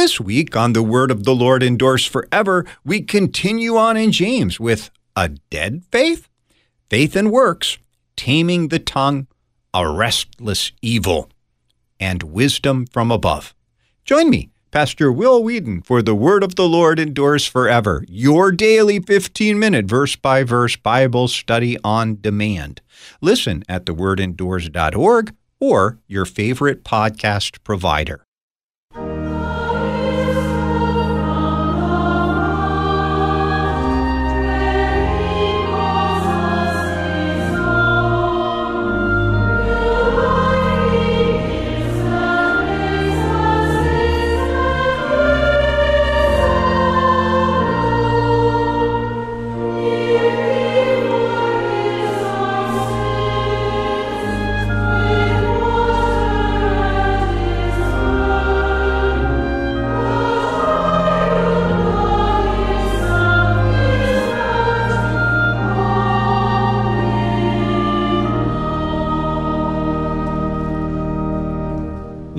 This week on The Word of the Lord Endures Forever, we continue on in James with a dead faith, faith and works, taming the tongue, a restless evil, and wisdom from above. Join me, Pastor Will Weedon, for The Word of the Lord Endures Forever, your daily 15 minute verse by verse Bible study on demand. Listen at thewordendures.org or your favorite podcast provider.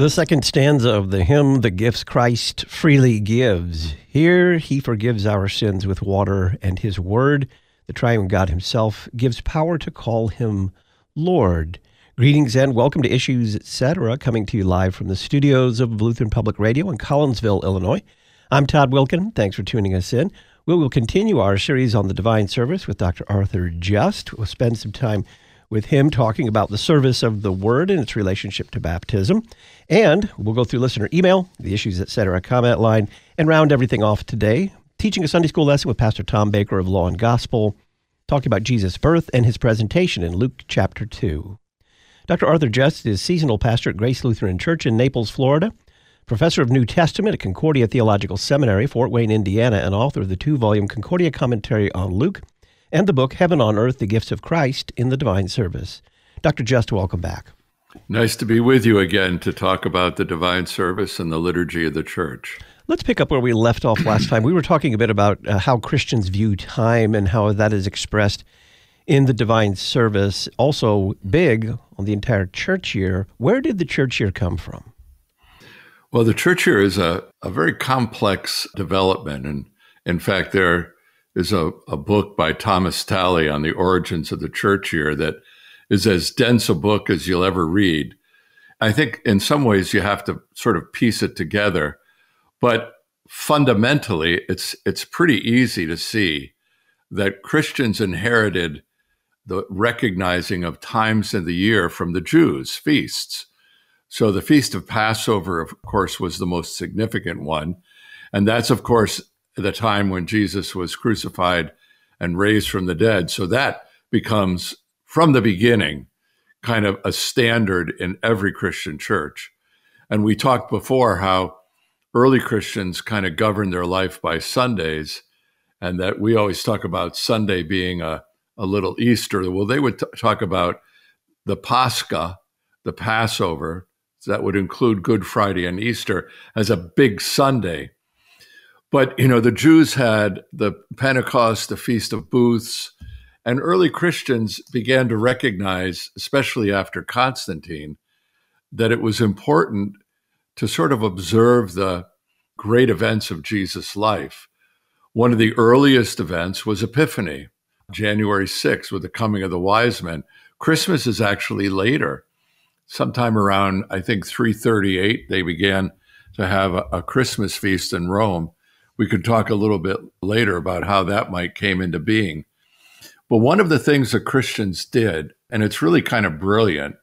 The second stanza of the hymn, The Gifts Christ Freely Gives. Here he forgives our sins with water, and his word, the triune God himself, gives power to call him Lord. Greetings and welcome to Issues Etc., coming to you live from the studios of Lutheran Public Radio in Collinsville, Illinois. I'm Todd Wilken. Thanks for tuning us in. We will continue our series on the divine service with Dr. Arthur Just. We'll spend some time with him talking about the service of the Word and its relationship to baptism. And we'll go through listener email, the issues, etc., comment line, and round everything off today. Teaching a Sunday school lesson with Pastor Tom Baker of Law and Gospel, talking about Jesus' birth and his presentation in Luke chapter 2. Dr. Arthur Just is seasonal pastor at Grace Lutheran Church in Naples, Florida, professor of New Testament at Concordia Theological Seminary, Fort Wayne, Indiana, and author of the two volume Concordia Commentary on Luke and the book Heaven on Earth The Gifts of Christ in the Divine Service. Dr. Just, welcome back. Nice to be with you again to talk about the divine service and the liturgy of the church. Let's pick up where we left off last time. We were talking a bit about uh, how Christians view time and how that is expressed in the divine service. Also, big on the entire church year. Where did the church year come from? Well, the church year is a, a very complex development. And in fact, there is a, a book by Thomas Talley on the origins of the church year that is as dense a book as you'll ever read. I think in some ways you have to sort of piece it together, but fundamentally it's it's pretty easy to see that Christians inherited the recognizing of times in the year from the Jews, feasts. So the feast of Passover, of course, was the most significant one. And that's, of course, the time when Jesus was crucified and raised from the dead. So that becomes, from the beginning, kind of a standard in every Christian church. And we talked before how early Christians kind of governed their life by Sundays, and that we always talk about Sunday being a, a little Easter. Well, they would t- talk about the Pascha, the Passover, that would include Good Friday and Easter, as a big Sunday but, you know, the Jews had the Pentecost, the Feast of Booths, and early Christians began to recognize, especially after Constantine, that it was important to sort of observe the great events of Jesus' life. One of the earliest events was Epiphany, January 6th, with the coming of the wise men. Christmas is actually later. Sometime around, I think, 338, they began to have a, a Christmas feast in Rome we could talk a little bit later about how that might came into being. But one of the things that Christians did, and it's really kind of brilliant,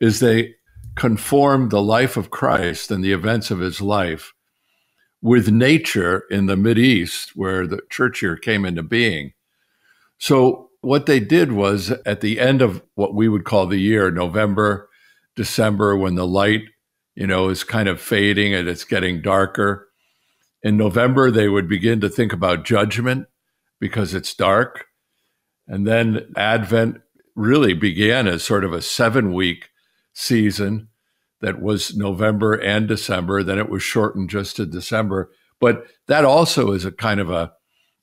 is they conformed the life of Christ and the events of his life with nature in the Mid East, where the church year came into being. So what they did was at the end of what we would call the year, November, December, when the light, you know, is kind of fading and it's getting darker, in November, they would begin to think about judgment because it's dark. And then Advent really began as sort of a seven week season that was November and December. Then it was shortened just to December. But that also is a kind of a,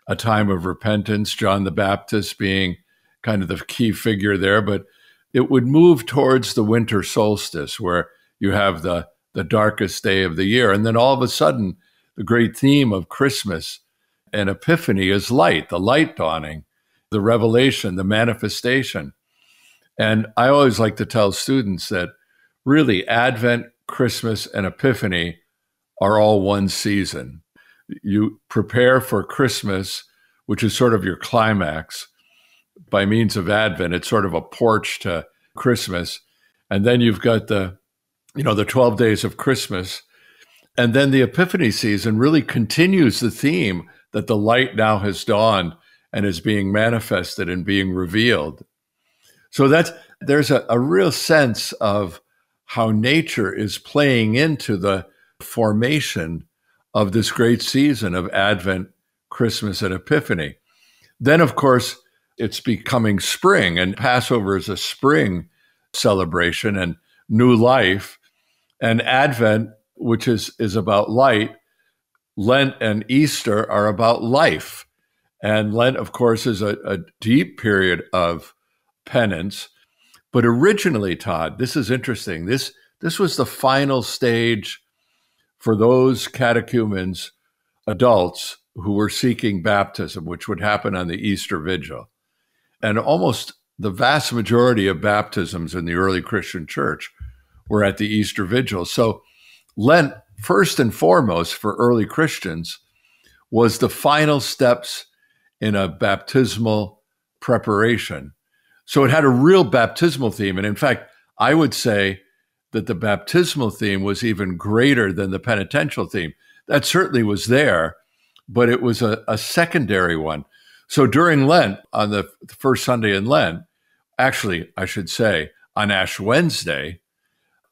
a time of repentance, John the Baptist being kind of the key figure there. But it would move towards the winter solstice where you have the, the darkest day of the year. And then all of a sudden, the great theme of Christmas and Epiphany is light, the light dawning, the revelation, the manifestation. And I always like to tell students that really Advent, Christmas, and Epiphany are all one season. You prepare for Christmas, which is sort of your climax by means of Advent. It's sort of a porch to Christmas. And then you've got the, you know, the 12 days of Christmas. And then the Epiphany season really continues the theme that the light now has dawned and is being manifested and being revealed. So that's there's a, a real sense of how nature is playing into the formation of this great season of Advent, Christmas, and Epiphany. Then, of course, it's becoming spring, and Passover is a spring celebration and new life. And Advent, which is, is about light, Lent and Easter are about life. And Lent, of course, is a, a deep period of penance. But originally, Todd, this is interesting. This this was the final stage for those catechumens, adults who were seeking baptism, which would happen on the Easter Vigil. And almost the vast majority of baptisms in the early Christian church were at the Easter Vigil. So Lent, first and foremost for early Christians, was the final steps in a baptismal preparation. So it had a real baptismal theme. And in fact, I would say that the baptismal theme was even greater than the penitential theme. That certainly was there, but it was a, a secondary one. So during Lent, on the first Sunday in Lent, actually, I should say, on Ash Wednesday,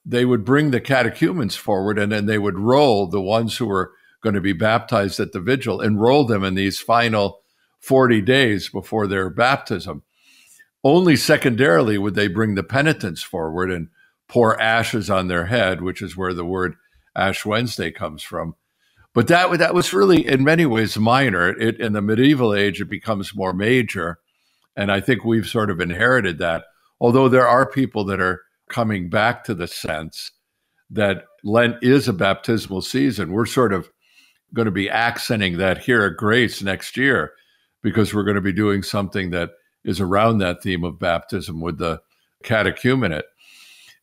they would bring the catechumens forward and then they would roll the ones who were going to be baptized at the vigil, enroll them in these final 40 days before their baptism. Only secondarily would they bring the penitents forward and pour ashes on their head, which is where the word Ash Wednesday comes from. But that that was really, in many ways, minor. It, in the medieval age, it becomes more major, and I think we've sort of inherited that. Although there are people that are coming back to the sense that Lent is a baptismal season, we're sort of going to be accenting that here at Grace next year because we're going to be doing something that is around that theme of baptism with the catechumenate.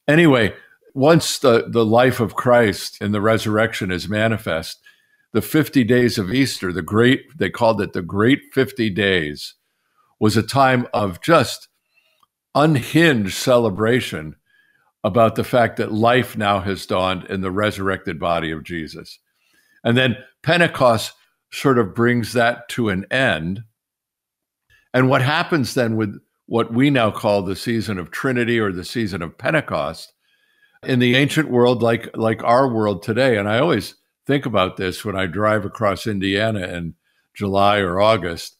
Anyway, once the, the life of Christ and the resurrection is manifest, the 50 days of Easter, the great, they called it the great 50 days, was a time of just unhinged celebration about the fact that life now has dawned in the resurrected body of Jesus. And then Pentecost sort of brings that to an end. And what happens then with what we now call the season of Trinity or the season of Pentecost in the ancient world, like like our world today. And I always think about this when I drive across Indiana in July or August.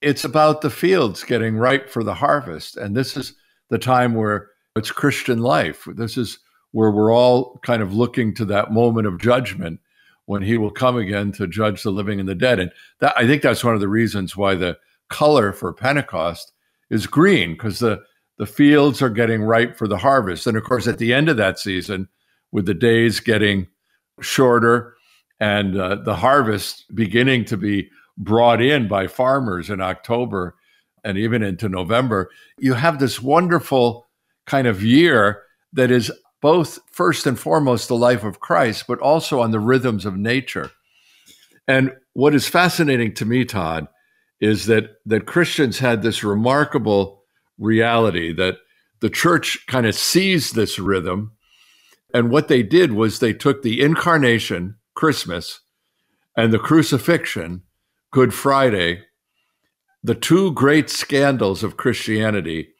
It's about the fields getting ripe for the harvest. And this is the time where it's Christian life. This is where we're all kind of looking to that moment of judgment when he will come again to judge the living and the dead. And that, I think that's one of the reasons why the color for Pentecost is green because the the fields are getting ripe for the harvest. And of course, at the end of that season, with the days getting shorter and uh, the harvest beginning to be brought in by farmers in October and even into November, you have this wonderful kind of year that is both first and foremost the life of Christ, but also on the rhythms of nature. And what is fascinating to me, Todd, is that that Christians had this remarkable reality that the church kind of sees this rhythm. And what they did was they took the incarnation, Christmas, and the crucifixion, Good Friday, the two great scandals of Christianity,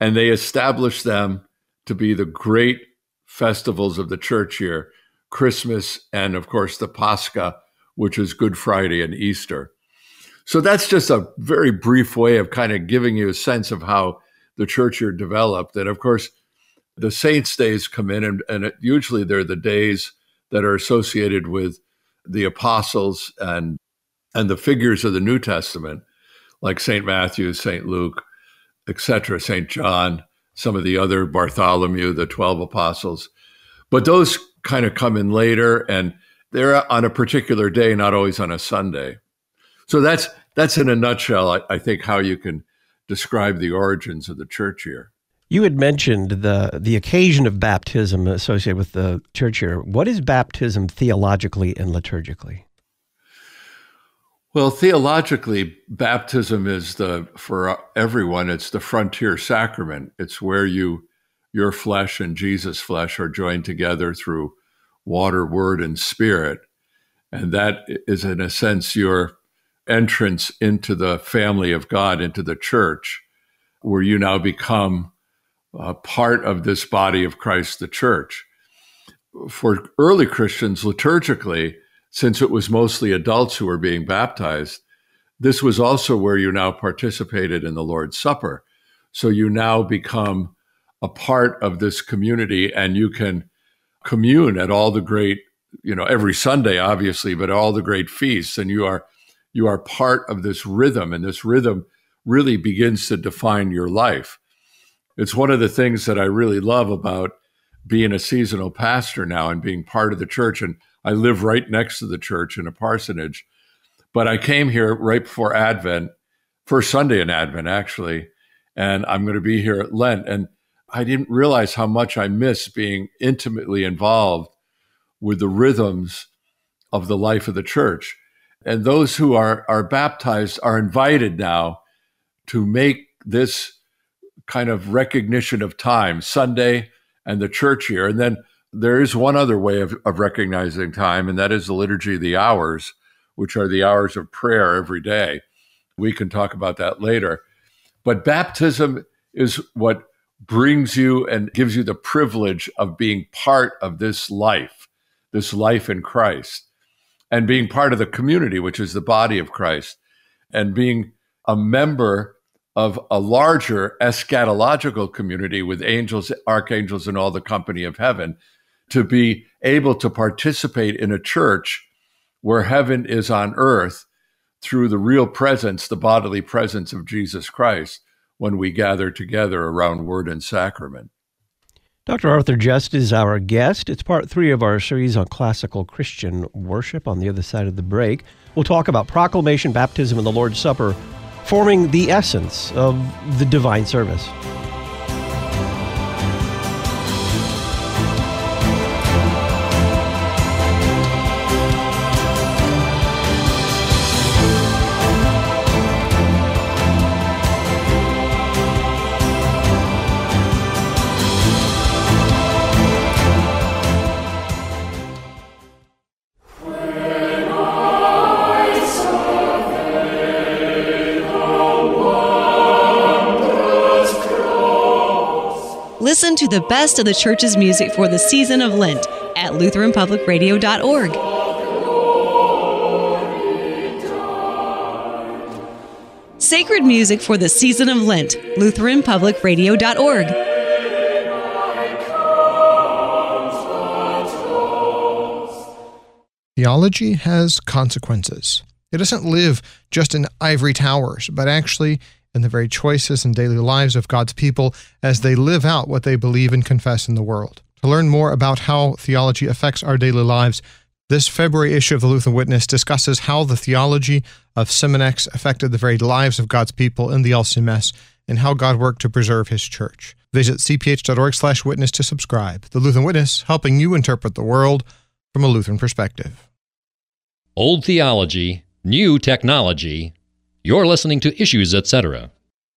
and they established them to be the great festivals of the church year Christmas and, of course, the Pascha, which is Good Friday and Easter. So that's just a very brief way of kind of giving you a sense of how the church year developed. And of course, the saints' days come in, and, and it, usually they're the days that are associated with the apostles and and the figures of the New Testament, like Saint Matthew, Saint Luke, etc., Saint John, some of the other Bartholomew, the twelve apostles. But those kind of come in later and they're on a particular day, not always on a Sunday. So that's that's in a nutshell, I, I think, how you can describe the origins of the church year. You had mentioned the the occasion of baptism associated with the church year. What is baptism theologically and liturgically? Well, theologically, baptism is the for everyone. It's the frontier sacrament. It's where you your flesh and Jesus' flesh are joined together through water, word, and spirit. And that is, in a sense, your entrance into the family of God, into the church, where you now become a part of this body of Christ, the church. For early Christians, liturgically, since it was mostly adults who were being baptized, this was also where you now participated in the Lord's Supper. So you now become a part of this community and you can commune at all the great, you know, every Sunday, obviously, but all the great feasts. And you are, you are part of this rhythm and this rhythm really begins to define your life. It's one of the things that I really love about being a seasonal pastor now and being part of the church. And I live right next to the church in a parsonage. But I came here right before Advent, first Sunday in Advent, actually. And I'm going to be here at Lent. And I didn't realize how much I miss being intimately involved with the rhythms of the life of the church. And those who are, are baptized are invited now to make this kind of recognition of time, Sunday and the church year. And then there is one other way of, of recognizing time, and that is the liturgy of the hours, which are the hours of prayer every day. We can talk about that later. But baptism is what brings you and gives you the privilege of being part of this life, this life in Christ, and being part of the community, which is the body of Christ, and being a member of a larger eschatological community with angels, archangels, and all the company of heaven to be able to participate in a church where heaven is on earth through the real presence, the bodily presence of Jesus Christ when we gather together around word and sacrament. Dr. Arthur Just is our guest. It's part three of our series on classical Christian worship. On the other side of the break, we'll talk about proclamation, baptism, and the Lord's Supper, forming the essence of the divine service. Listen to the best of the church's music for the season of Lent at LutheranPublicRadio.org. Sacred music for the season of Lent, LutheranPublicRadio.org. Theology has consequences. It doesn't live just in ivory towers, but actually in the very choices and daily lives of God's people as they live out what they believe and confess in the world. To learn more about how theology affects our daily lives, this February issue of the Lutheran Witness discusses how the theology of Seminex affected the very lives of God's people in the LCMS and how God worked to preserve his church. Visit cph.org slash witness to subscribe. The Lutheran Witness, helping you interpret the world from a Lutheran perspective. Old theology, new technology, you're listening to Issues, etc.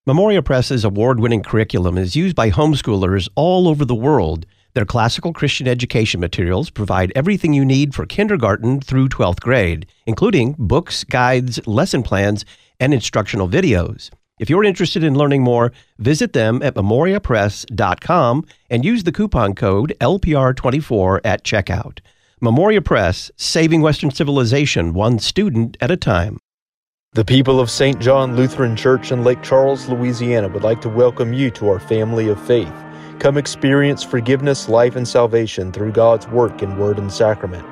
Memoria Press's award winning curriculum is used by homeschoolers all over the world. Their classical Christian education materials provide everything you need for kindergarten through 12th grade, including books, guides, lesson plans, and instructional videos. If you're interested in learning more, visit them at memoriapress.com and use the coupon code LPR24 at checkout. Memoria Press, saving Western civilization one student at a time. The people of St. John Lutheran Church in Lake Charles, Louisiana would like to welcome you to our family of faith. Come experience forgiveness, life, and salvation through God's work in word and sacrament.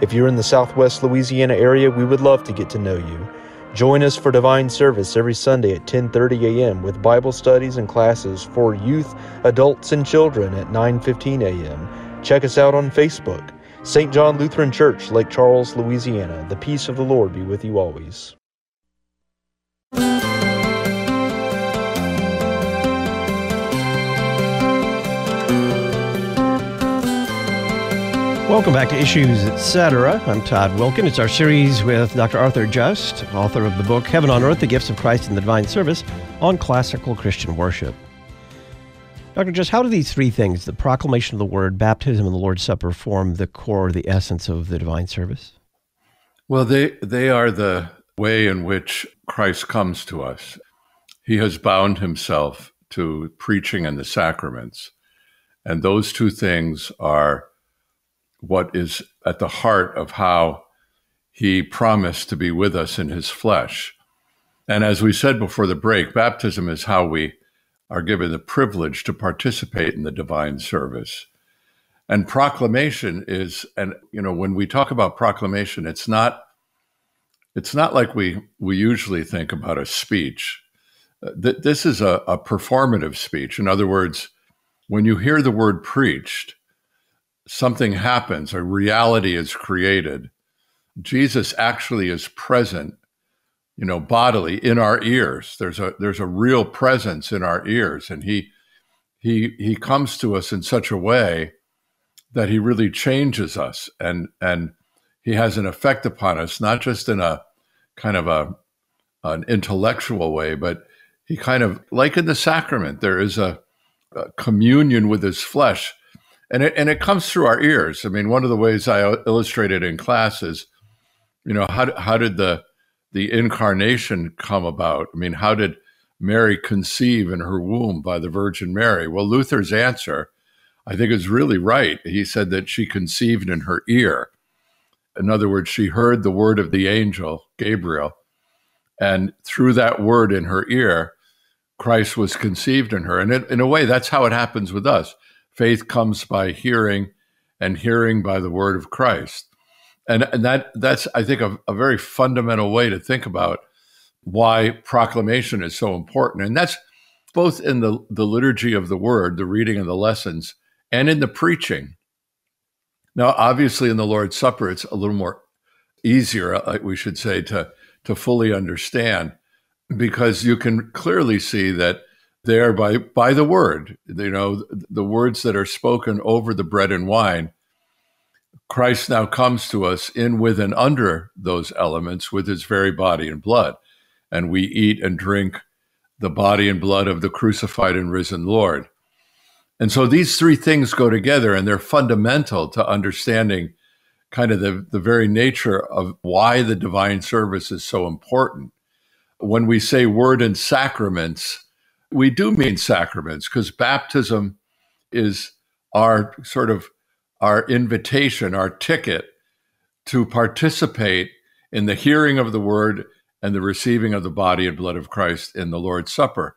If you're in the southwest Louisiana area, we would love to get to know you. Join us for divine service every Sunday at 10:30 a.m. with Bible studies and classes for youth, adults, and children at 9:15 a.m. Check us out on Facebook. St. John Lutheran Church, Lake Charles, Louisiana, the peace of the Lord be with you always. Welcome back to Issues Etc. I'm Todd Wilken. It's our series with Dr. Arthur Just, author of the book Heaven on Earth The Gifts of Christ and the Divine Service on classical Christian worship. Dr. Just, how do these three things, the proclamation of the word, baptism, and the Lord's Supper, form the core, the essence of the divine service? Well, they, they are the way in which Christ comes to us. He has bound himself to preaching and the sacraments. And those two things are what is at the heart of how he promised to be with us in his flesh. And as we said before the break, baptism is how we are given the privilege to participate in the divine service. And proclamation is, and you know, when we talk about proclamation, it's not, it's not like we we usually think about a speech. Uh, this is a, a performative speech. In other words, when you hear the word preached, something happens, a reality is created. Jesus actually is present, you know, bodily in our ears. There's a there's a real presence in our ears, and he he he comes to us in such a way that he really changes us, and and he has an effect upon us, not just in a kind of a an intellectual way, but he kind of like in the sacrament, there is a, a communion with his flesh and it and it comes through our ears. I mean, one of the ways I illustrated in class is, you know, how how did the the incarnation come about? I mean, how did Mary conceive in her womb by the Virgin Mary? Well, Luther's answer, I think, is really right. He said that she conceived in her ear. In other words, she heard the word of the angel Gabriel, and through that word in her ear, Christ was conceived in her. And in a way, that's how it happens with us faith comes by hearing and hearing by the word of Christ. And, and that that's I think a, a very fundamental way to think about why proclamation is so important. And that's both in the, the liturgy of the word, the reading of the lessons, and in the preaching. Now, obviously, in the Lord's Supper, it's a little more easier, uh, we should say, to, to fully understand because you can clearly see that there by by the word you know the words that are spoken over the bread and wine christ now comes to us in with and under those elements with his very body and blood. And we eat and drink the body and blood of the crucified and risen lord and so these three things go together and they're fundamental to understanding kind of the, the very nature of why the divine service is so important when we say word and sacraments we do mean sacraments because baptism is our sort of our invitation, our ticket to participate in the hearing of the word and the receiving of the body and blood of Christ in the Lord's Supper.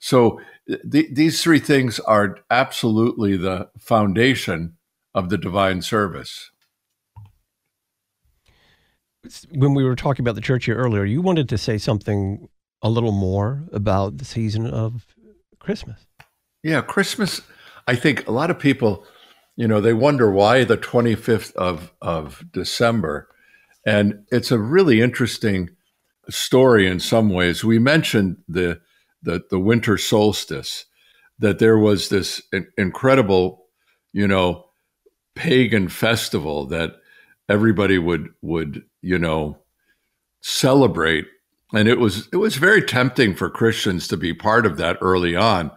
So th- these three things are absolutely the foundation of the divine service. When we were talking about the church here earlier, you wanted to say something a little more about the season of Christmas. Yeah, Christmas. I think a lot of people, you know, they wonder why the 25th of, of December. And it's a really interesting story in some ways. We mentioned the, the, the winter solstice, that there was this incredible, you know, pagan festival that everybody would, would, you know, celebrate and it was it was very tempting for Christians to be part of that early on.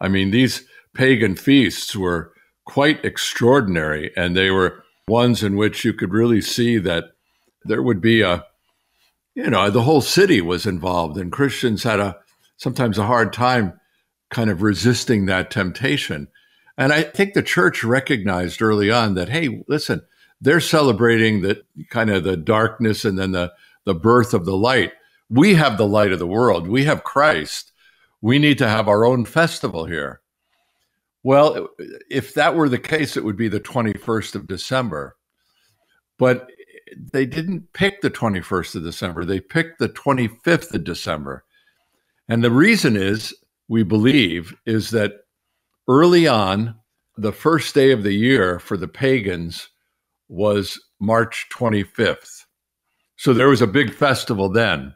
I mean, these pagan feasts were quite extraordinary, and they were ones in which you could really see that there would be a, you know, the whole city was involved, and Christians had a sometimes a hard time kind of resisting that temptation. And I think the church recognized early on that, hey, listen, they're celebrating the kind of the darkness and then the the birth of the light we have the light of the world. We have Christ. We need to have our own festival here. Well, if that were the case, it would be the 21st of December. But they didn't pick the 21st of December, they picked the 25th of December. And the reason is, we believe, is that early on, the first day of the year for the pagans was March 25th. So there was a big festival then.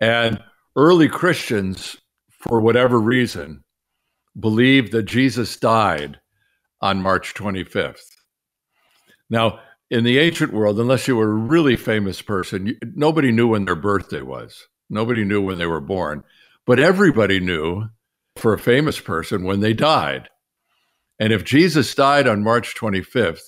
And early Christians, for whatever reason, believed that Jesus died on March 25th. Now, in the ancient world, unless you were a really famous person, you, nobody knew when their birthday was. Nobody knew when they were born. But everybody knew for a famous person when they died. And if Jesus died on March 25th,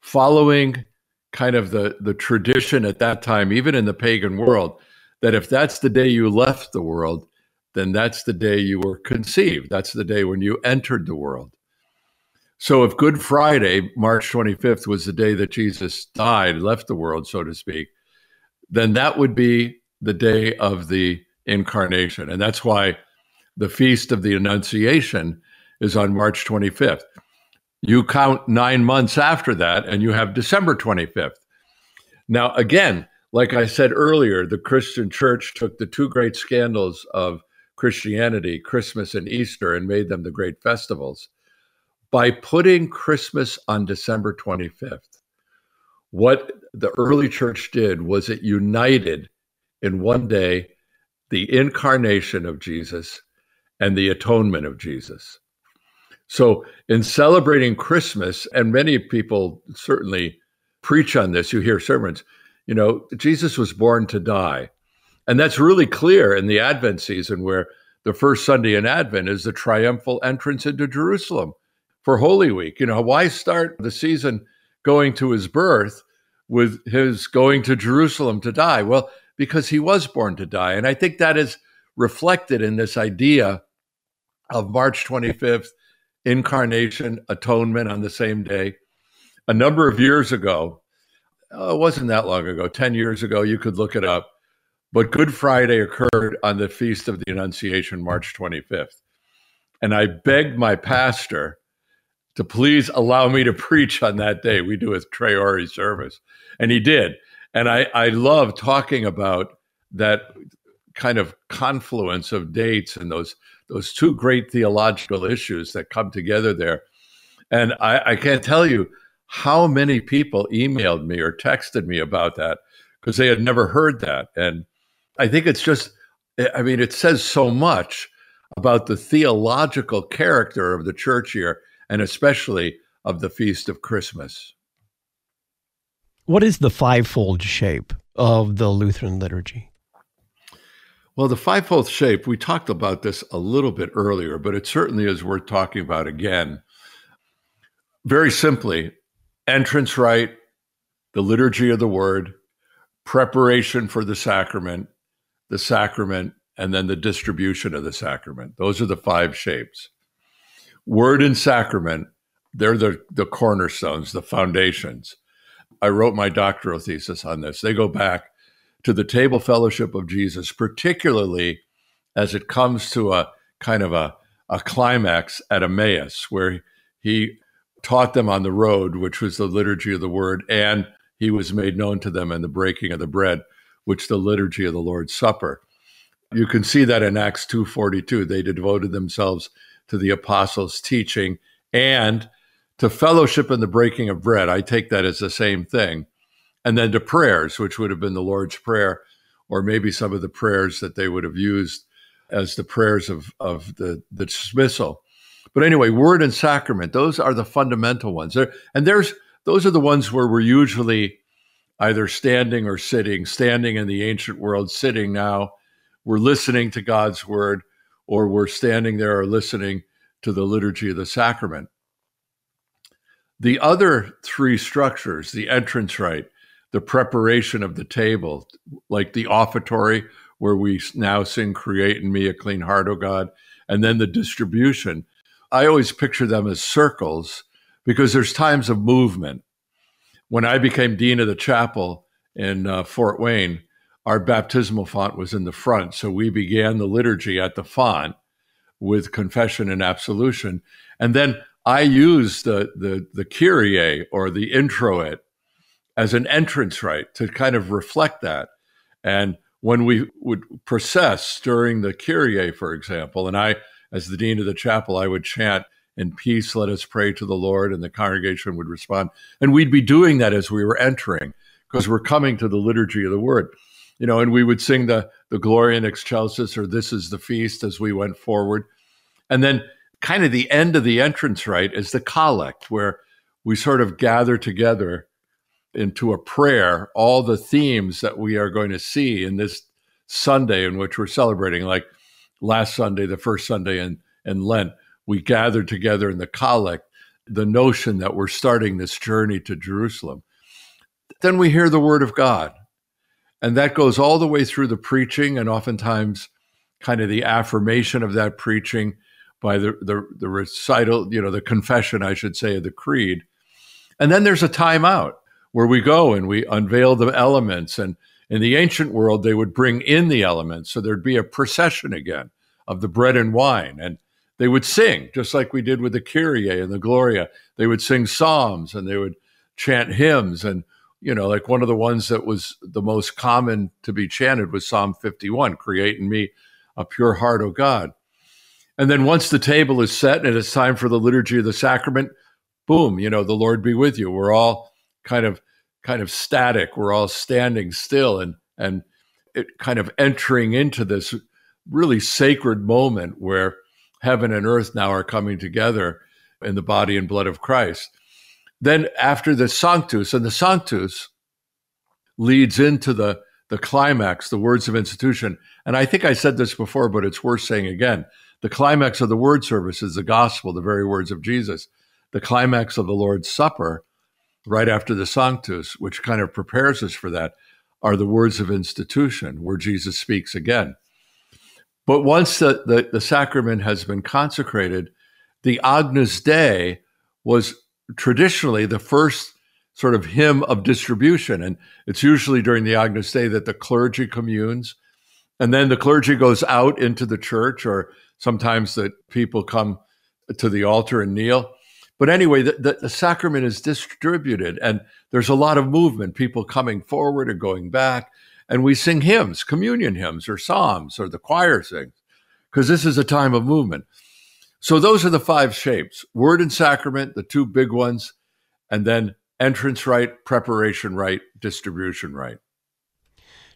following kind of the, the tradition at that time, even in the pagan world, that if that's the day you left the world, then that's the day you were conceived. That's the day when you entered the world. So if Good Friday, March 25th, was the day that Jesus died, left the world, so to speak, then that would be the day of the incarnation. And that's why the Feast of the Annunciation is on March 25th. You count nine months after that, and you have December 25th. Now, again, like I said earlier, the Christian church took the two great scandals of Christianity, Christmas and Easter, and made them the great festivals. By putting Christmas on December 25th, what the early church did was it united in one day the incarnation of Jesus and the atonement of Jesus. So, in celebrating Christmas, and many people certainly preach on this, you hear sermons, you know, Jesus was born to die. And that's really clear in the Advent season, where the first Sunday in Advent is the triumphal entrance into Jerusalem for Holy Week. You know, why start the season going to his birth with his going to Jerusalem to die? Well, because he was born to die. And I think that is reflected in this idea of March 25th, incarnation, atonement on the same day. A number of years ago, oh, it wasn't that long ago, 10 years ago, you could look it up. But Good Friday occurred on the Feast of the Annunciation, March 25th. And I begged my pastor to please allow me to preach on that day. We do a Tre Ore service. And he did. And I, I love talking about that kind of confluence of dates and those those two great theological issues that come together there. And I, I can't tell you how many people emailed me or texted me about that because they had never heard that. And I think it's just, I mean, it says so much about the theological character of the church here, and especially of the Feast of Christmas. What is the fivefold shape of the Lutheran liturgy? Well, the fivefold shape, we talked about this a little bit earlier, but it certainly is worth talking about again. Very simply, entrance rite, the liturgy of the word, preparation for the sacrament, the sacrament, and then the distribution of the sacrament. Those are the five shapes. Word and sacrament, they're the, the cornerstones, the foundations. I wrote my doctoral thesis on this. They go back to the table fellowship of Jesus, particularly as it comes to a kind of a, a climax at Emmaus, where he taught them on the road, which was the liturgy of the word, and he was made known to them in the breaking of the bread, which the liturgy of the Lord's Supper. You can see that in Acts 2:42. They devoted themselves to the apostles' teaching and to fellowship in the breaking of bread. I take that as the same thing and then to prayers, which would have been the Lord's Prayer, or maybe some of the prayers that they would have used as the prayers of, of the, the dismissal. But anyway, word and sacrament, those are the fundamental ones. There, and there's those are the ones where we're usually either standing or sitting, standing in the ancient world, sitting now. We're listening to God's word, or we're standing there or listening to the liturgy of the sacrament. The other three structures, the entrance rite, the preparation of the table, like the offertory where we now sing Create in Me a Clean Heart, O God, and then the distribution. I always picture them as circles because there's times of movement. When I became dean of the chapel in uh, Fort Wayne, our baptismal font was in the front. So we began the liturgy at the font with confession and absolution. And then I used the, the, the Kyrie or the introit as an entrance rite to kind of reflect that. And when we would process during the Kyrie, for example, and I, as the dean of the chapel, I would chant in peace, let us pray to the Lord, and the congregation would respond. And we'd be doing that as we were entering, because we're coming to the liturgy of the word. You know, and we would sing the the Gloria in Excelsis or This is the Feast as we went forward. And then kind of the end of the entrance rite is the collect, where we sort of gather together into a prayer all the themes that we are going to see in this Sunday in which we're celebrating, like last Sunday, the first Sunday in, in Lent, we gathered together in the collect, the notion that we're starting this journey to Jerusalem. Then we hear the word of God. And that goes all the way through the preaching and oftentimes kind of the affirmation of that preaching by the, the, the recital, you know, the confession, I should say, of the creed. And then there's a timeout where we go and we unveil the elements. And in the ancient world, they would bring in the elements. So there'd be a procession again of the bread and wine. And they would sing, just like we did with the Kyrie and the Gloria. They would sing psalms and they would chant hymns. And, you know, like one of the ones that was the most common to be chanted was Psalm 51 Create in me a pure heart, O God. And then once the table is set and it's time for the liturgy of the sacrament, boom, you know, the Lord be with you. We're all kind of kind of static. We're all standing still and and it kind of entering into this really sacred moment where heaven and earth now are coming together in the body and blood of Christ. Then after the Sanctus, and the Sanctus leads into the the climax, the words of institution. And I think I said this before, but it's worth saying again. The climax of the word service is the gospel, the very words of Jesus. The climax of the Lord's Supper right after the Sanctus, which kind of prepares us for that, are the words of institution, where Jesus speaks again. But once the, the, the sacrament has been consecrated, the Agnus Dei was traditionally the first sort of hymn of distribution. And it's usually during the Agnus Dei that the clergy communes. And then the clergy goes out into the church, or sometimes that people come to the altar and kneel. But anyway, the, the, the, sacrament is distributed and there's a lot of movement, people coming forward and going back. And we sing hymns, communion hymns or psalms, or the choir sings, because this is a time of movement. So those are the five shapes word and sacrament, the two big ones, and then entrance right, preparation right, distribution right.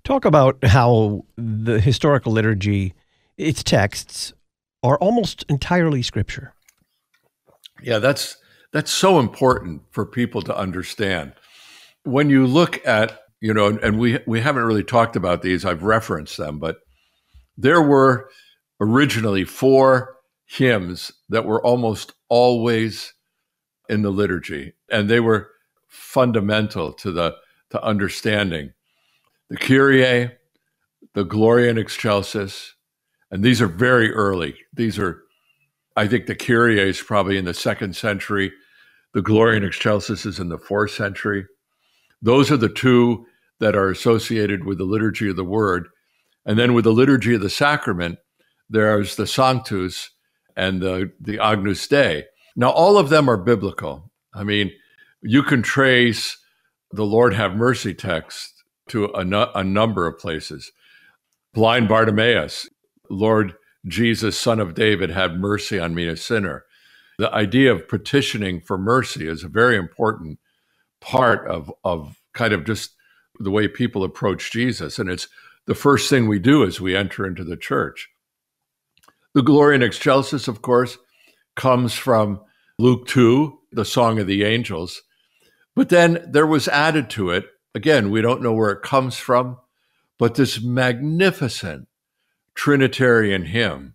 Talk about how the historical liturgy, its texts, are almost entirely scripture. Yeah, that's that's so important for people to understand. When you look at, you know, and we we haven't really talked about these, I've referenced them, but there were originally four hymns that were almost always in the liturgy, and they were fundamental to the to understanding the Kyrie, the Gloria in Excelsis, and these are very early. These are I think the Kyrie is probably in the second century. The Gloria in Excelsis is in the fourth century. Those are the two that are associated with the liturgy of the word. And then with the liturgy of the sacrament, there's the Sanctus and the, the Agnus Dei. Now, all of them are biblical. I mean, you can trace the Lord have mercy text to a, a number of places. Blind Bartimaeus, Lord, Jesus, son of David, have mercy on me, a sinner. The idea of petitioning for mercy is a very important part of, of kind of just the way people approach Jesus. And it's the first thing we do as we enter into the church. The Gloria in Excelsis, of course, comes from Luke 2, the Song of the Angels. But then there was added to it, again, we don't know where it comes from, but this magnificent Trinitarian hymn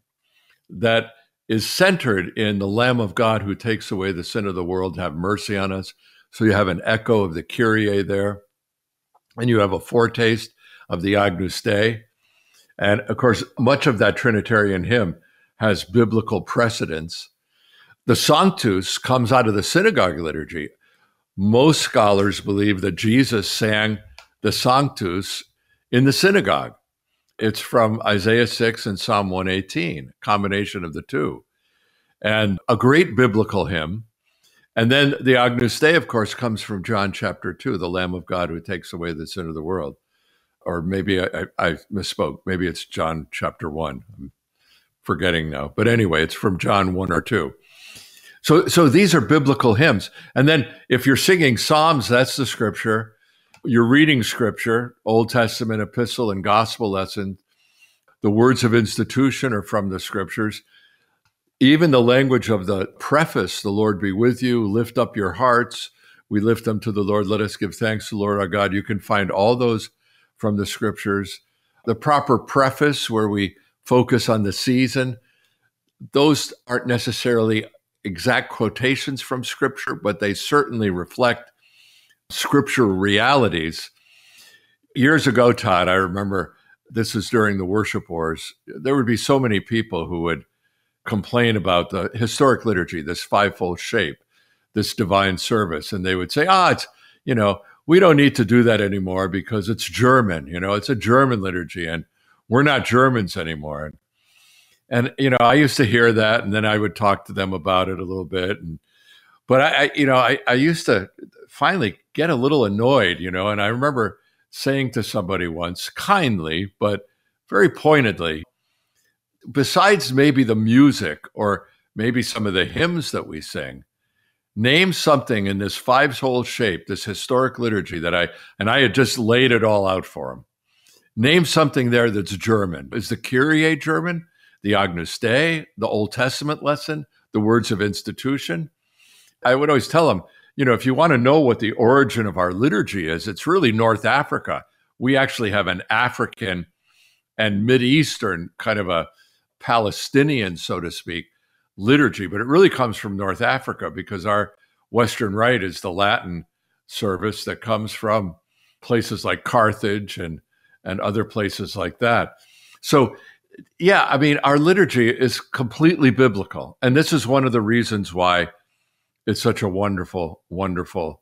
that is centered in the Lamb of God who takes away the sin of the world. Have mercy on us. So you have an echo of the Kyrie there, and you have a foretaste of the Agnus Dei. And of course, much of that Trinitarian hymn has biblical precedence. The Sanctus comes out of the synagogue liturgy. Most scholars believe that Jesus sang the Sanctus in the synagogue. It's from Isaiah 6 and Psalm 118, combination of the two. And a great biblical hymn. And then the Agnus Dei, of course, comes from John chapter 2, the Lamb of God who takes away the sin of the world. Or maybe I, I misspoke. Maybe it's John chapter 1. I'm forgetting now. But anyway, it's from John 1 or 2. So, so these are biblical hymns. And then if you're singing Psalms, that's the scripture. You're reading scripture, Old Testament epistle and gospel lesson. The words of institution are from the scriptures. Even the language of the preface, the Lord be with you, lift up your hearts. We lift them to the Lord. Let us give thanks to the Lord our God. You can find all those from the scriptures. The proper preface, where we focus on the season, those aren't necessarily exact quotations from scripture, but they certainly reflect scriptural realities. Years ago, Todd, I remember this is during the worship wars. There would be so many people who would complain about the historic liturgy, this fivefold shape, this divine service, and they would say, "Ah, it's you know, we don't need to do that anymore because it's German. You know, it's a German liturgy, and we're not Germans anymore." And and you know, I used to hear that, and then I would talk to them about it a little bit. And but I, I you know, I, I used to finally get a little annoyed, you know. And I remember saying to somebody once, kindly but very pointedly, besides maybe the music or maybe some of the hymns that we sing, name something in this five-fold shape, this historic liturgy that I and I had just laid it all out for him. Name something there that's German. Is the Kyrie German? the Agnus Dei, the Old Testament lesson, the words of institution. I would always tell them, you know, if you want to know what the origin of our liturgy is, it's really North Africa. We actually have an African and Eastern kind of a Palestinian, so to speak, liturgy, but it really comes from North Africa because our Western Rite is the Latin service that comes from places like Carthage and and other places like that. So yeah, I mean, our liturgy is completely biblical. And this is one of the reasons why it's such a wonderful, wonderful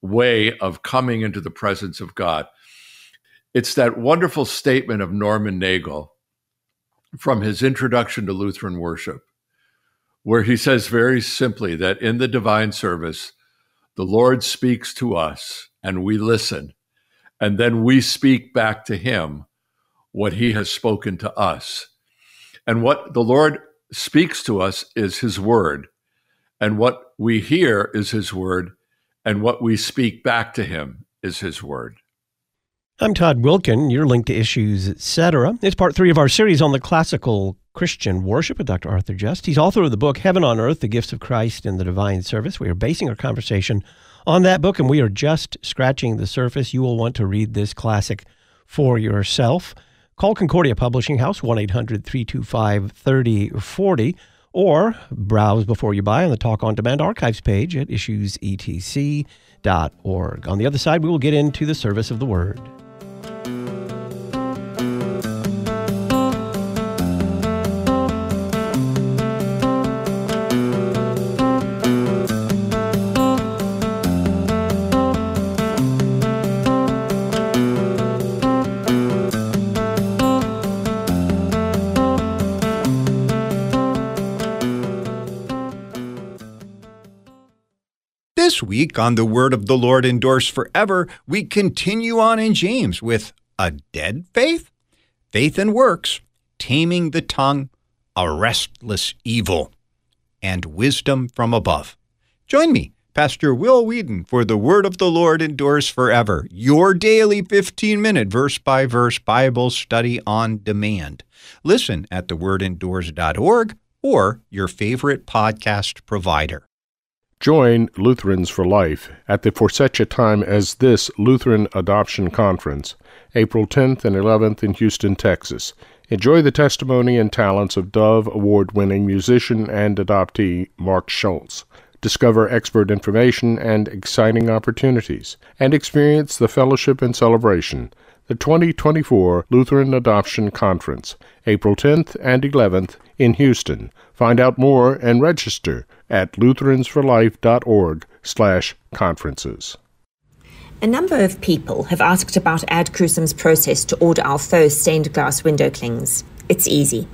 way of coming into the presence of God. It's that wonderful statement of Norman Nagel from his introduction to Lutheran worship, where he says very simply that in the divine service, the Lord speaks to us and we listen, and then we speak back to him what he has spoken to us. And what the Lord speaks to us is his word. And what we hear is his word. And what we speak back to him is his word. I'm Todd Wilken. You're linked to Issues, etc. It's part three of our series on the classical Christian worship with Dr. Arthur Just. He's author of the book Heaven on Earth, The Gifts of Christ in the Divine Service. We are basing our conversation on that book, and we are just scratching the surface. You will want to read this classic for yourself. Call Concordia Publishing House 1 800 325 3040 or browse before you buy on the Talk on Demand archives page at issuesetc.org. On the other side, we will get into the service of the Word. This week on The Word of the Lord Endures Forever, we continue on in James with a dead faith, faith and works, taming the tongue, a restless evil, and wisdom from above. Join me, Pastor Will Weedon, for The Word of the Lord Endures Forever, your daily 15 minute verse by verse Bible study on demand. Listen at thewordendures.org or your favorite podcast provider. Join Lutherans for Life at the For Such a Time as This Lutheran Adoption Conference, April 10th and 11th in Houston, Texas. Enjoy the testimony and talents of Dove Award winning musician and adoptee Mark Schultz. Discover expert information and exciting opportunities, and experience the fellowship and celebration. The 2024 Lutheran Adoption Conference, April 10th and 11th in Houston. Find out more and register at lutheransforlife.org slash conferences. A number of people have asked about Ad Crucem's process to order our faux stained glass window clings. It's easy.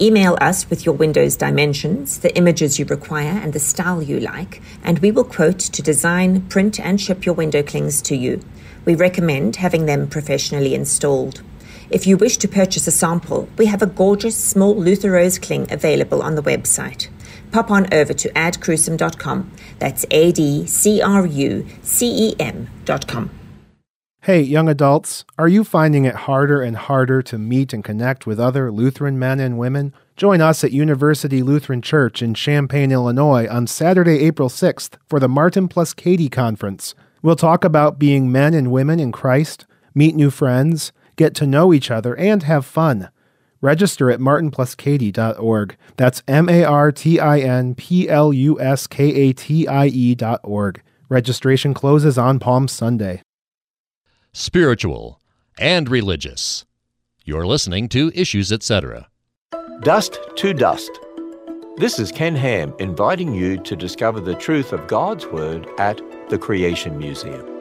Email us with your window's dimensions, the images you require, and the style you like, and we will quote to design, print, and ship your window clings to you. We recommend having them professionally installed. If you wish to purchase a sample, we have a gorgeous small Luther Rose cling available on the website. pop on over to adcrucem.com. That's A D C R U C E M.com. Hey, young adults, are you finding it harder and harder to meet and connect with other Lutheran men and women? Join us at University Lutheran Church in Champaign, Illinois on Saturday, April 6th for the Martin plus Katie Conference. We'll talk about being men and women in Christ, meet new friends, get to know each other, and have fun. Register at martinpluskatie.org. That's M A R T I N P L U S K A T I E.org. Registration closes on Palm Sunday. Spiritual and religious. You're listening to Issues Etc. Dust to Dust. This is Ken Ham inviting you to discover the truth of God's Word at the Creation Museum.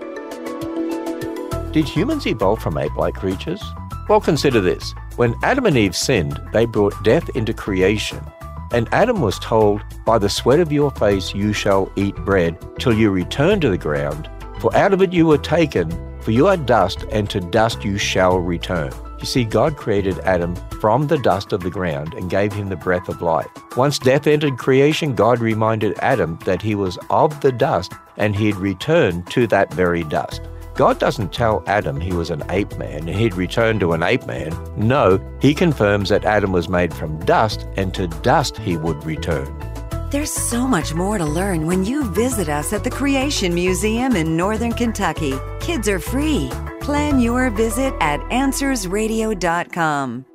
Did humans evolve from ape like creatures? Well, consider this. When Adam and Eve sinned, they brought death into creation. And Adam was told, By the sweat of your face you shall eat bread till you return to the ground, for out of it you were taken, for you are dust, and to dust you shall return. You see, God created Adam from the dust of the ground and gave him the breath of life. Once death entered creation, God reminded Adam that he was of the dust and he'd return to that very dust. God doesn't tell Adam he was an ape man and he'd return to an ape man. No, he confirms that Adam was made from dust and to dust he would return. There's so much more to learn when you visit us at the Creation Museum in Northern Kentucky. Kids are free. Plan your visit at AnswersRadio.com.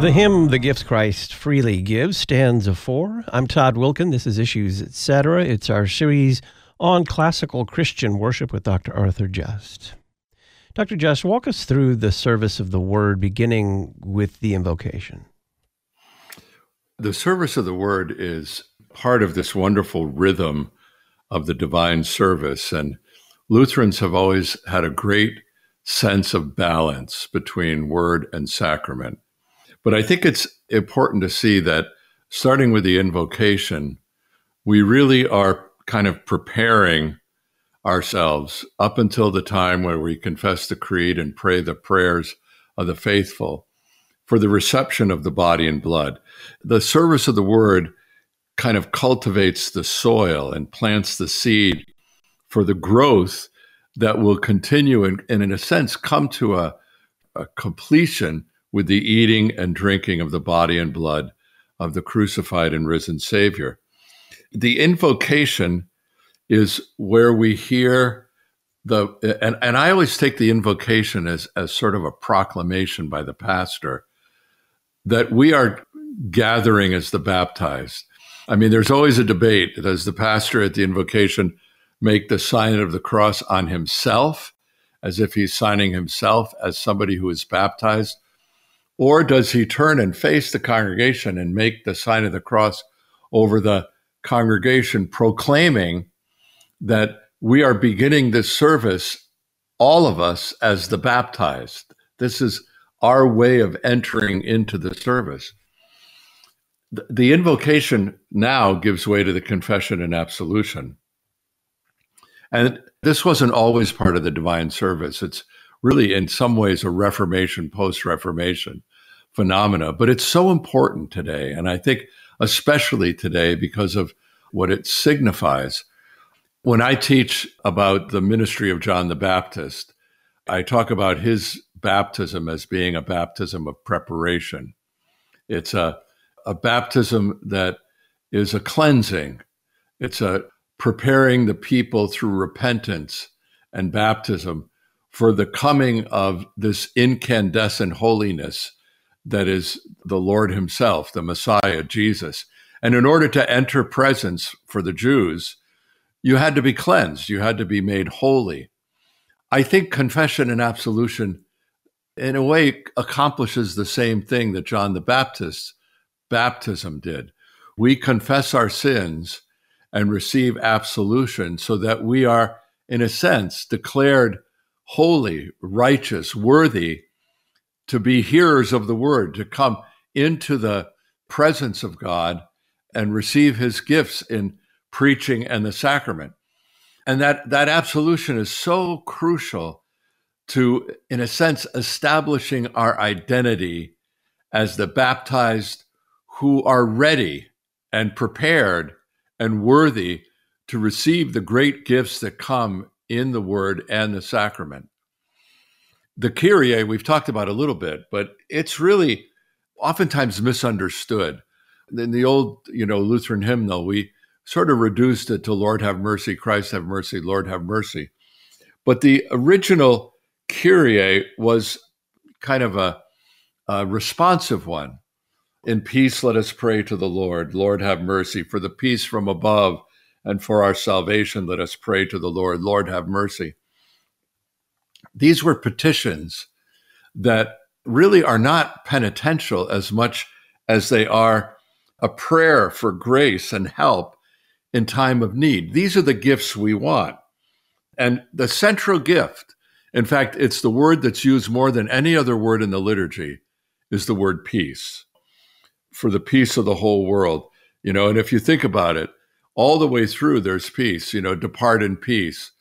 The hymn, The Gifts Christ Freely Gives, stanza four. I'm Todd Wilken. This is Issues Etc. It's our series on classical Christian worship with Dr. Arthur Just. Dr. Just, walk us through the service of the word, beginning with the invocation. The service of the word is part of this wonderful rhythm of the divine service. And Lutherans have always had a great sense of balance between word and sacrament. But I think it's important to see that starting with the invocation, we really are kind of preparing ourselves up until the time where we confess the creed and pray the prayers of the faithful for the reception of the body and blood. The service of the word kind of cultivates the soil and plants the seed for the growth that will continue and, and in a sense, come to a, a completion with the eating and drinking of the body and blood of the crucified and risen Savior. The invocation is where we hear the and, and I always take the invocation as, as sort of a proclamation by the pastor that we are gathering as the baptized. I mean, there's always a debate. Does the pastor at the invocation make the sign of the cross on himself, as if he's signing himself as somebody who is baptized? Or does he turn and face the congregation and make the sign of the cross over the congregation, proclaiming that we are beginning this service, all of us, as the baptized? This is our way of entering into the service. The invocation now gives way to the confession and absolution. And this wasn't always part of the divine service. It's really in some ways a Reformation, post Reformation phenomena, but it's so important today. And I think especially today because of what it signifies. When I teach about the ministry of John the Baptist, I talk about his baptism as being a baptism of preparation. It's a, a baptism that is a cleansing. It's a preparing the people through repentance and baptism for the coming of this incandescent holiness that is the Lord Himself, the Messiah, Jesus. And in order to enter presence for the Jews, you had to be cleansed, you had to be made holy. I think confession and absolution, in a way, accomplishes the same thing that John the Baptist's baptism did. We confess our sins and receive absolution so that we are, in a sense, declared holy, righteous, worthy to be hearers of the word, to come into the presence of God and receive his gifts in preaching and the sacrament. And that, that absolution is so crucial to, in a sense, establishing our identity as the baptized who are ready and prepared and worthy to receive the great gifts that come in the word and the sacrament. The Kyrie, we've talked about a little bit, but it's really oftentimes misunderstood. In the old, you know, Lutheran hymnal, we sort of reduced it to Lord have mercy, Christ have mercy, Lord have mercy. But the original Kyrie was kind of a, a responsive one. In peace, let us pray to the Lord. Lord, have mercy. For the peace from above and for our salvation, let us pray to the Lord. Lord, have mercy. These were petitions that really are not penitential as much as they are a prayer for grace and help in time of need. These are the gifts we want. And the central gift, in fact, it's the word that's used more than any other word in the liturgy, is the word peace for the peace of the whole world. You know, and if you think about it, all the way through there's peace, you know, depart in peace.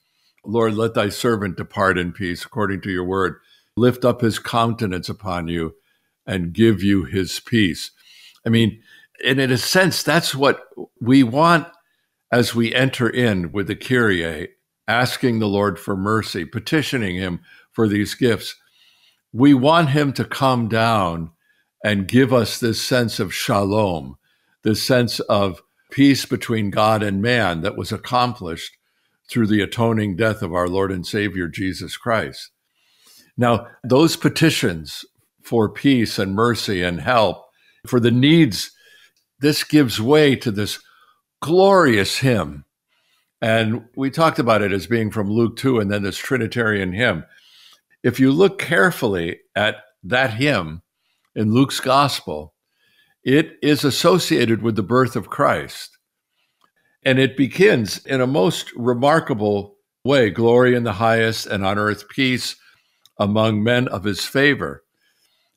Lord, let thy servant depart in peace according to your word. Lift up his countenance upon you and give you his peace. I mean, and in a sense, that's what we want as we enter in with the Kyrie, asking the Lord for mercy, petitioning him for these gifts. We want him to come down and give us this sense of shalom, this sense of peace between God and man that was accomplished through the atoning death of our Lord and Savior Jesus Christ. Now, those petitions for peace and mercy and help for the needs, this gives way to this glorious hymn. And we talked about it as being from Luke 2 and then this Trinitarian hymn. If you look carefully at that hymn, in Luke's gospel, it is associated with the birth of Christ. And it begins in a most remarkable way glory in the highest, and on earth peace among men of his favor.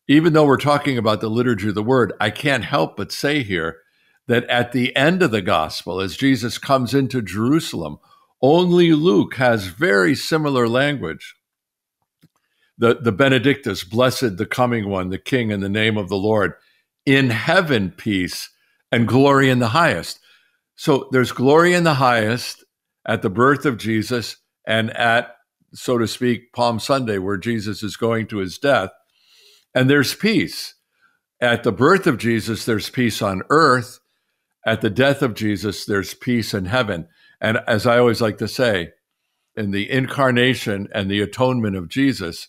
Even though we're talking about the liturgy of the word, I can't help but say here that at the end of the gospel, as Jesus comes into Jerusalem, only Luke has very similar language the, the Benedictus, blessed the coming one, the King in the name of the Lord. In heaven, peace and glory in the highest. So there's glory in the highest at the birth of Jesus and at, so to speak, Palm Sunday, where Jesus is going to his death. And there's peace. At the birth of Jesus, there's peace on earth. At the death of Jesus, there's peace in heaven. And as I always like to say, in the incarnation and the atonement of Jesus,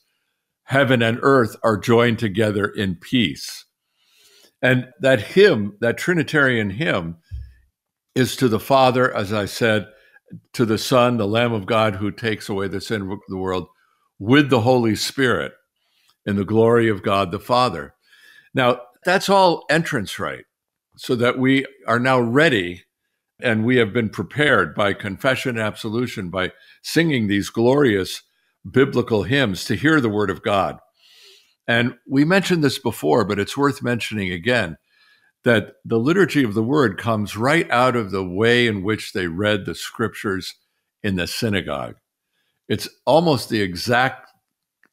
heaven and earth are joined together in peace. And that hymn, that Trinitarian hymn, is to the Father, as I said, to the Son, the Lamb of God who takes away the sin of the world, with the Holy Spirit in the glory of God the Father. Now, that's all entrance rite, so that we are now ready and we have been prepared by confession and absolution, by singing these glorious biblical hymns to hear the word of God. And we mentioned this before, but it's worth mentioning again that the liturgy of the word comes right out of the way in which they read the scriptures in the synagogue. It's almost the exact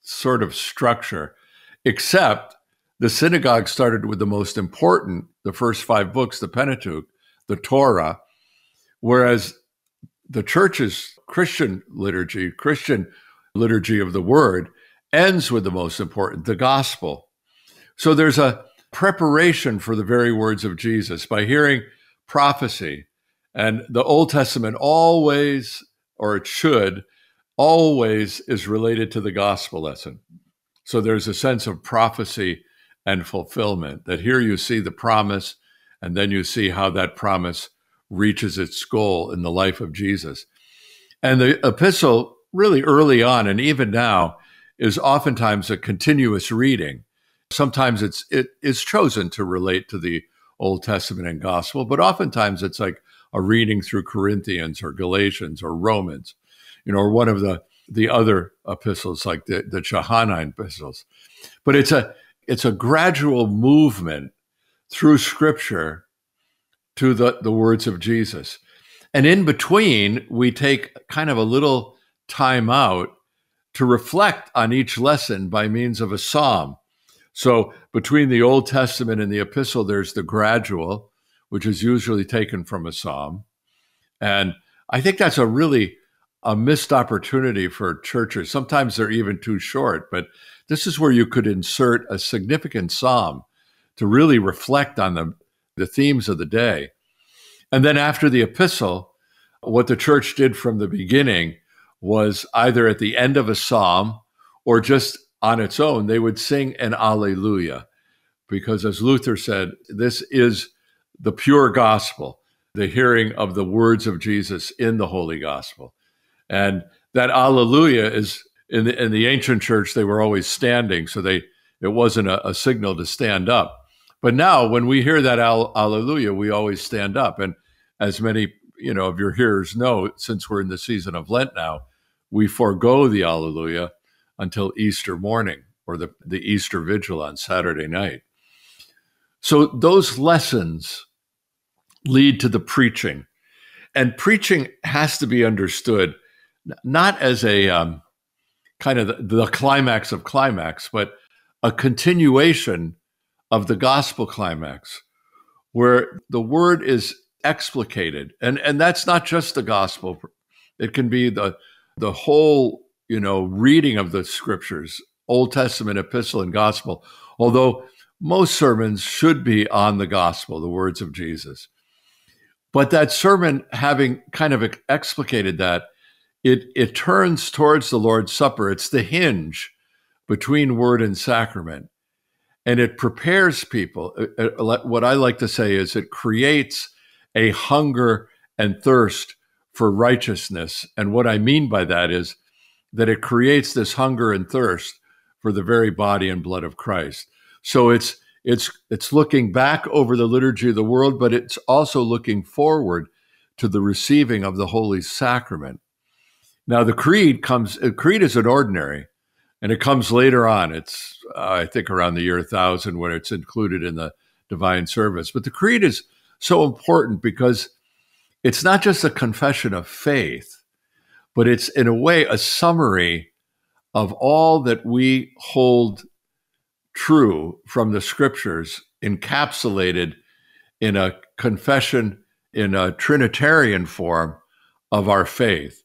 sort of structure, except the synagogue started with the most important, the first five books, the Pentateuch, the Torah, whereas the church's Christian liturgy, Christian liturgy of the word ends with the most important, the gospel. So there's a preparation for the very words of Jesus by hearing prophecy. And the Old Testament always, or it should, always is related to the gospel lesson. So there's a sense of prophecy and fulfillment that here you see the promise And then you see how that promise reaches its goal in the life of Jesus. And the epistle, really early on, and even now, is oftentimes a continuous reading. Sometimes it's it is chosen to relate to the Old Testament and Gospel, but oftentimes it's like a reading through Corinthians or Galatians or Romans, you know, or one of the the other epistles like the, the Johannine epistles. But it's a it's a gradual movement through Scripture to the, the words of Jesus. And in between, we take kind of a little time out to reflect on each lesson by means of a psalm. So between the Old Testament and the epistle, there's the gradual, which is usually taken from a psalm. And I think that's a really a missed opportunity for churches. Sometimes they're even too short, but this is where you could insert a significant psalm to really reflect on the, the themes of the day. And then after the epistle, what the church did from the beginning was either at the end of a psalm or just on its own, they would sing an Alleluia. Because as Luther said, this is the pure gospel, the hearing of the words of Jesus in the Holy Gospel. And that Alleluia is in the, in the ancient church, they were always standing, so they it wasn't a, a signal to stand up. But now, when we hear that Alleluia, we always stand up. And as many you know of your hearers know, since we're in the season of Lent now, we forego the Alleluia until Easter morning or the, the Easter vigil on Saturday night. So those lessons lead to the preaching. And preaching has to be understood not as a um, kind of the, the climax of climax, but a continuation of the gospel climax, where the word is explicated. And, and that's not just the gospel, it can be the, the whole you know reading of the scriptures old testament epistle and gospel although most sermons should be on the gospel the words of jesus. But that sermon having kind of explicated that it it turns towards the lord's supper. It's the hinge between word and sacrament. And it prepares people. Uh, uh, what i like to say is it creates a hunger and thirst for righteousness and what i mean by that is that it creates this hunger and thirst for the very body and blood of Christ. So it's it's it's looking back over the liturgy of the world, but it's also looking forward to the receiving of the Holy Sacrament. Now the creed comes. Creed is an ordinary, and it comes later on. It's uh, I think around the year thousand when it's included in the divine service. But the creed is so important because it's not just a confession of faith, but it's in a way a summary of all that we hold true from the scriptures encapsulated in a confession in a Trinitarian form of our faith.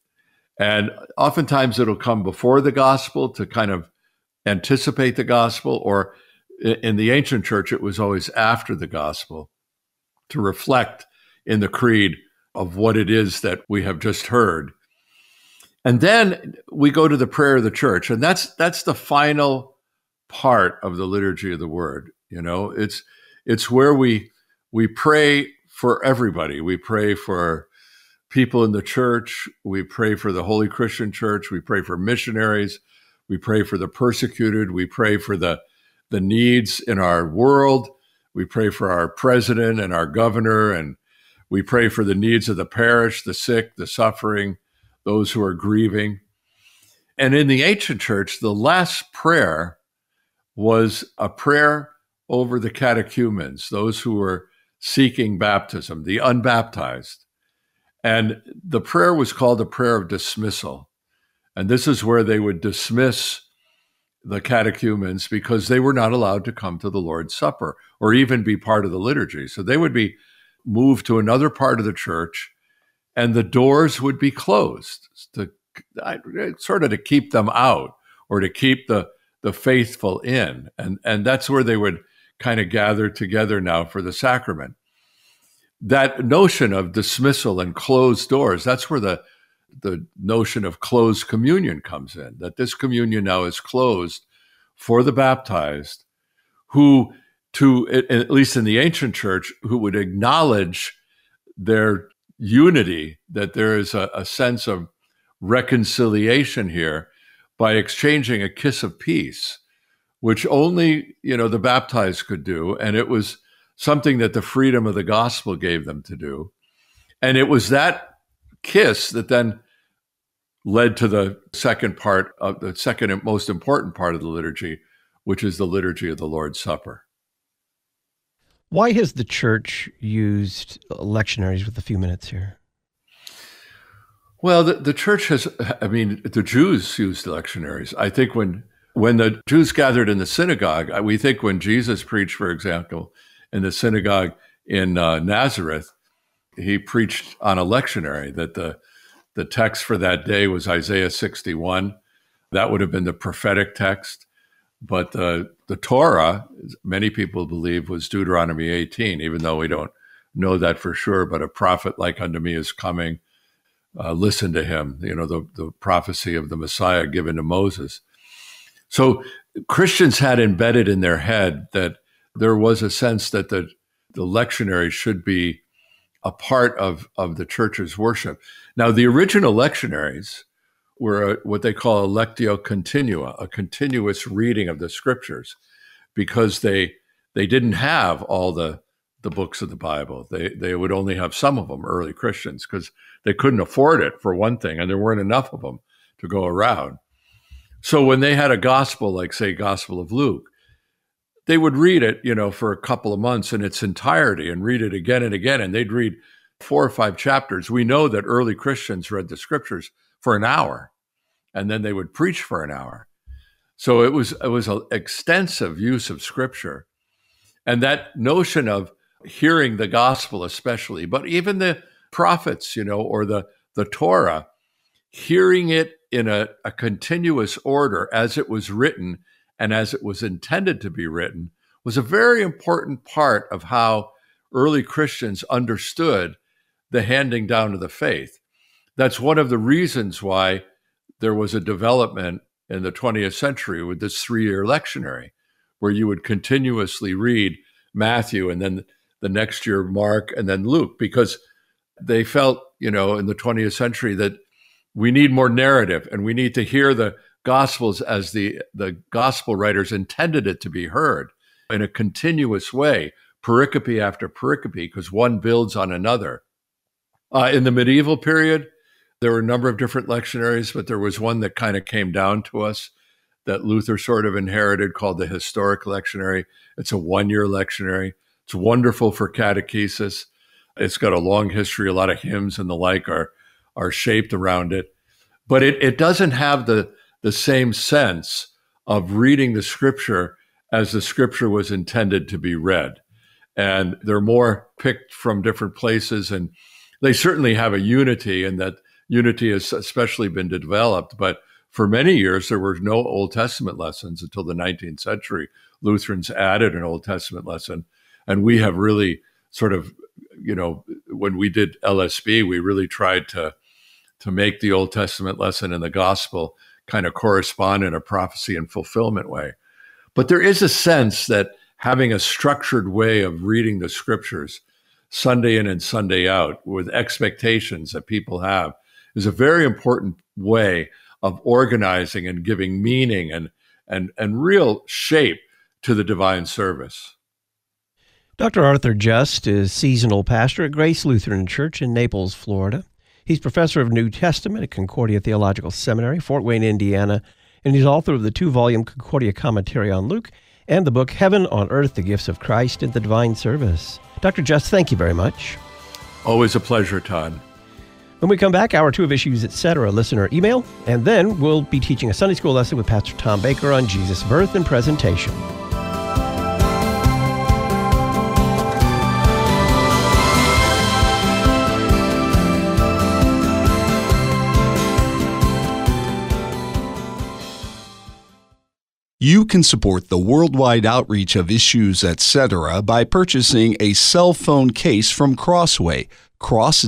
And oftentimes it'll come before the gospel to kind of anticipate the gospel, or in the ancient church, it was always after the gospel to reflect in the creed of what it is that we have just heard. And then we go to the prayer of the church, and that's that's the final part of the liturgy of the word. You know, it's it's where we we pray for everybody. We pray for people in the church. We pray for the Holy Christian Church. We pray for missionaries. We pray for the persecuted. We pray for the the needs in our world. We pray for our president and our governor, and we pray for the needs of the parish, the sick, the suffering those who are grieving. And in the ancient church, the last prayer was a prayer over the catechumens, those who were seeking baptism, the unbaptized. And the prayer was called a prayer of dismissal. And this is where they would dismiss the catechumens because they were not allowed to come to the Lord's Supper or even be part of the liturgy. So they would be moved to another part of the church and the doors would be closed to sort of to keep them out or to keep the the faithful in and and that's where they would kind of gather together now for the sacrament that notion of dismissal and closed doors that's where the the notion of closed communion comes in that this communion now is closed for the baptized who to, at least in the ancient church, who would acknowledge their unity, that there is a, a sense of reconciliation here by exchanging a kiss of peace, which only, you know, the baptized could do. And it was something that the freedom of the gospel gave them to do. And it was that kiss that then led to the second part of the second and most important part of the liturgy, which is the liturgy of the Lord's Supper. Why has the church used lectionaries with a few minutes here? Well, the, the church has, I mean, the Jews used lectionaries. I think when when the Jews gathered in the synagogue, we think when Jesus preached, for example, in the synagogue in uh, Nazareth, he preached on a lectionary that the the text for that day was Isaiah 61. That would have been the prophetic text. But the, the Torah, many people believe, was Deuteronomy 18, even though we don't know that for sure. But a prophet like unto me is coming. Uh, listen to him, you know, the, the prophecy of the Messiah given to Moses. So Christians had embedded in their head that there was a sense that the, the lectionary should be a part of, of the church's worship. Now, the original lectionaries were a, what they call a lectio continua, a continuous reading of the scriptures, because they they didn't have all the the books of the Bible. They they would only have some of them. Early Christians, because they couldn't afford it for one thing, and there weren't enough of them to go around. So when they had a gospel, like say Gospel of Luke, they would read it, you know, for a couple of months in its entirety and read it again and again, and they'd read four or five chapters. We know that early Christians read the scriptures for an hour and then they would preach for an hour. So it was it was an extensive use of scripture. And that notion of hearing the gospel especially, but even the prophets, you know, or the the Torah, hearing it in a, a continuous order as it was written and as it was intended to be written was a very important part of how early Christians understood the handing down of the faith. That's one of the reasons why there was a development in the 20th century with this three year lectionary, where you would continuously read Matthew and then the next year Mark and then Luke, because they felt, you know, in the 20th century that we need more narrative and we need to hear the gospels as the, the gospel writers intended it to be heard in a continuous way, pericope after pericope, because one builds on another. Uh, in the medieval period, there were a number of different lectionaries, but there was one that kind of came down to us that Luther sort of inherited called the Historic Lectionary. It's a one year lectionary. It's wonderful for catechesis. It's got a long history. A lot of hymns and the like are, are shaped around it. But it, it doesn't have the, the same sense of reading the scripture as the scripture was intended to be read. And they're more picked from different places and they certainly have a unity and that unity has especially been developed. But for many years, there were no Old Testament lessons until the 19th century. Lutherans added an Old Testament lesson. And we have really sort of, you know, when we did LSB, we really tried to, to make the Old Testament lesson and the gospel kind of correspond in a prophecy and fulfillment way. But there is a sense that having a structured way of reading the scriptures Sunday in and Sunday out with expectations that people have is a very important way of organizing and giving meaning and, and, and real shape to the divine service. Dr. Arthur Just is seasonal pastor at Grace Lutheran Church in Naples, Florida. He's professor of New Testament at Concordia Theological Seminary, Fort Wayne, Indiana, and he's author of the two volume Concordia Commentary on Luke and the book Heaven on Earth The Gifts of Christ in the Divine Service. Dr. Just, thank you very much. Always a pleasure, Todd. When we come back, hour two of issues, etc., listener email, and then we'll be teaching a Sunday school lesson with Pastor Tom Baker on Jesus' birth and presentation. You can support the worldwide outreach of issues, etc. by purchasing a cell phone case from Crossway, crossweh.com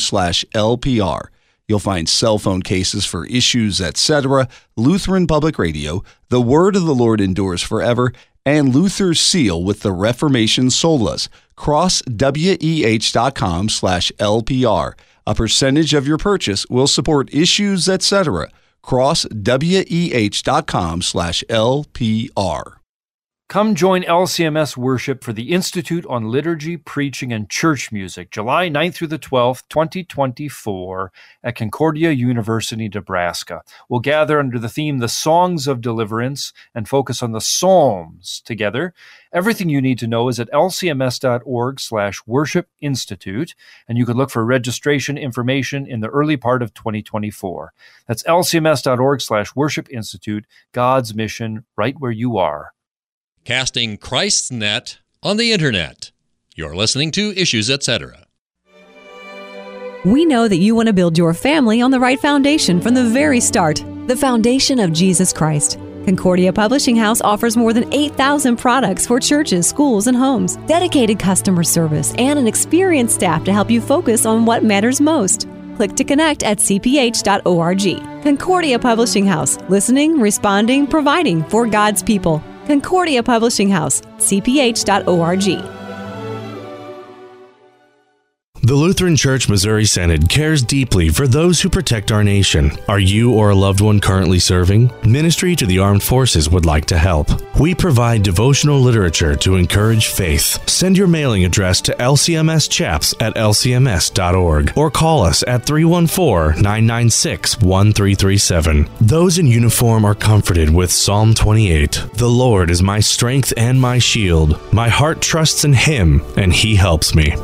slash LPR. You'll find cell phone cases for issues, etc., Lutheran Public Radio, The Word of the Lord Endures Forever, and Luther's seal with the Reformation solas. crossweh.com slash LPR. A percentage of your purchase will support issues, etc. crossweh.com slash LPR. Come join LCMS worship for the Institute on Liturgy, Preaching, and Church Music, July 9th through the 12th, 2024, at Concordia University, Nebraska. We'll gather under the theme The Songs of Deliverance and focus on the Psalms together. Everything you need to know is at lcms.org slash worship institute, and you can look for registration information in the early part of 2024. That's lcms.org slash worship institute, God's mission right where you are casting Christ's net on the internet. You're listening to Issues, etc. We know that you want to build your family on the right foundation from the very start the foundation of Jesus Christ. Concordia Publishing House offers more than 8,000 products for churches, schools, and homes, dedicated customer service, and an experienced staff to help you focus on what matters most. Click to connect at cph.org. Concordia Publishing House, listening, responding, providing for God's people. Concordia Publishing House, cph.org. The Lutheran Church Missouri Synod cares deeply for those who protect our nation. Are you or a loved one currently serving? Ministry to the Armed Forces would like to help. We provide devotional literature to encourage faith. Send your mailing address to LCMS chaps at lcms.org or call us at 314 996 1337. Those in uniform are comforted with Psalm 28. The Lord is my strength and my shield. My heart trusts in Him, and He helps me.